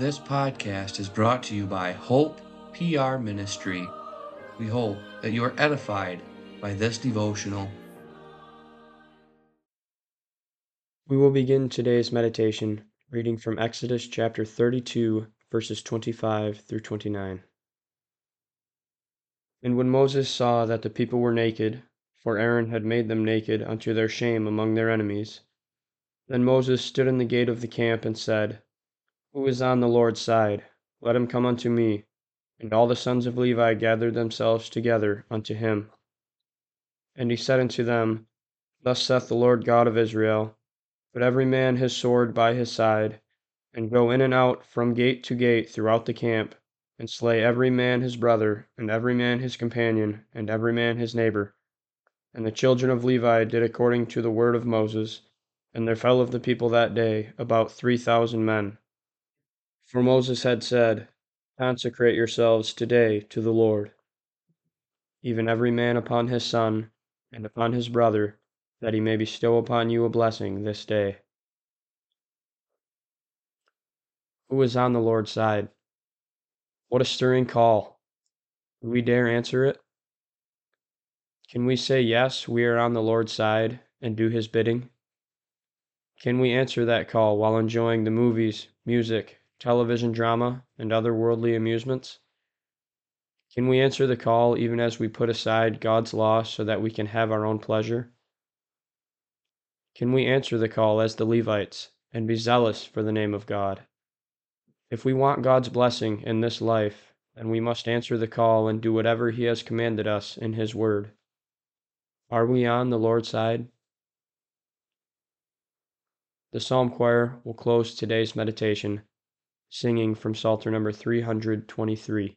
This podcast is brought to you by Hope PR Ministry. We hope that you are edified by this devotional. We will begin today's meditation reading from Exodus chapter 32, verses 25 through 29. And when Moses saw that the people were naked, for Aaron had made them naked unto their shame among their enemies, then Moses stood in the gate of the camp and said, who is on the Lord's side? Let him come unto me. And all the sons of Levi gathered themselves together unto him. And he said unto them, Thus saith the Lord God of Israel Put every man his sword by his side, and go in and out from gate to gate throughout the camp, and slay every man his brother, and every man his companion, and every man his neighbor. And the children of Levi did according to the word of Moses, and there fell of the people that day about three thousand men. For Moses had said, Consecrate yourselves today to the Lord, even every man upon his son and upon his brother, that he may bestow upon you a blessing this day. Who is on the Lord's side? What a stirring call! Do we dare answer it? Can we say, Yes, we are on the Lord's side and do his bidding? Can we answer that call while enjoying the movies, music, television drama, and other worldly amusements? Can we answer the call even as we put aside God's law so that we can have our own pleasure? Can we answer the call as the Levites and be zealous for the name of God? If we want God's blessing in this life, then we must answer the call and do whatever He has commanded us in His Word. Are we on the Lord's side? The Psalm Choir will close today's meditation singing from Psalter number 323.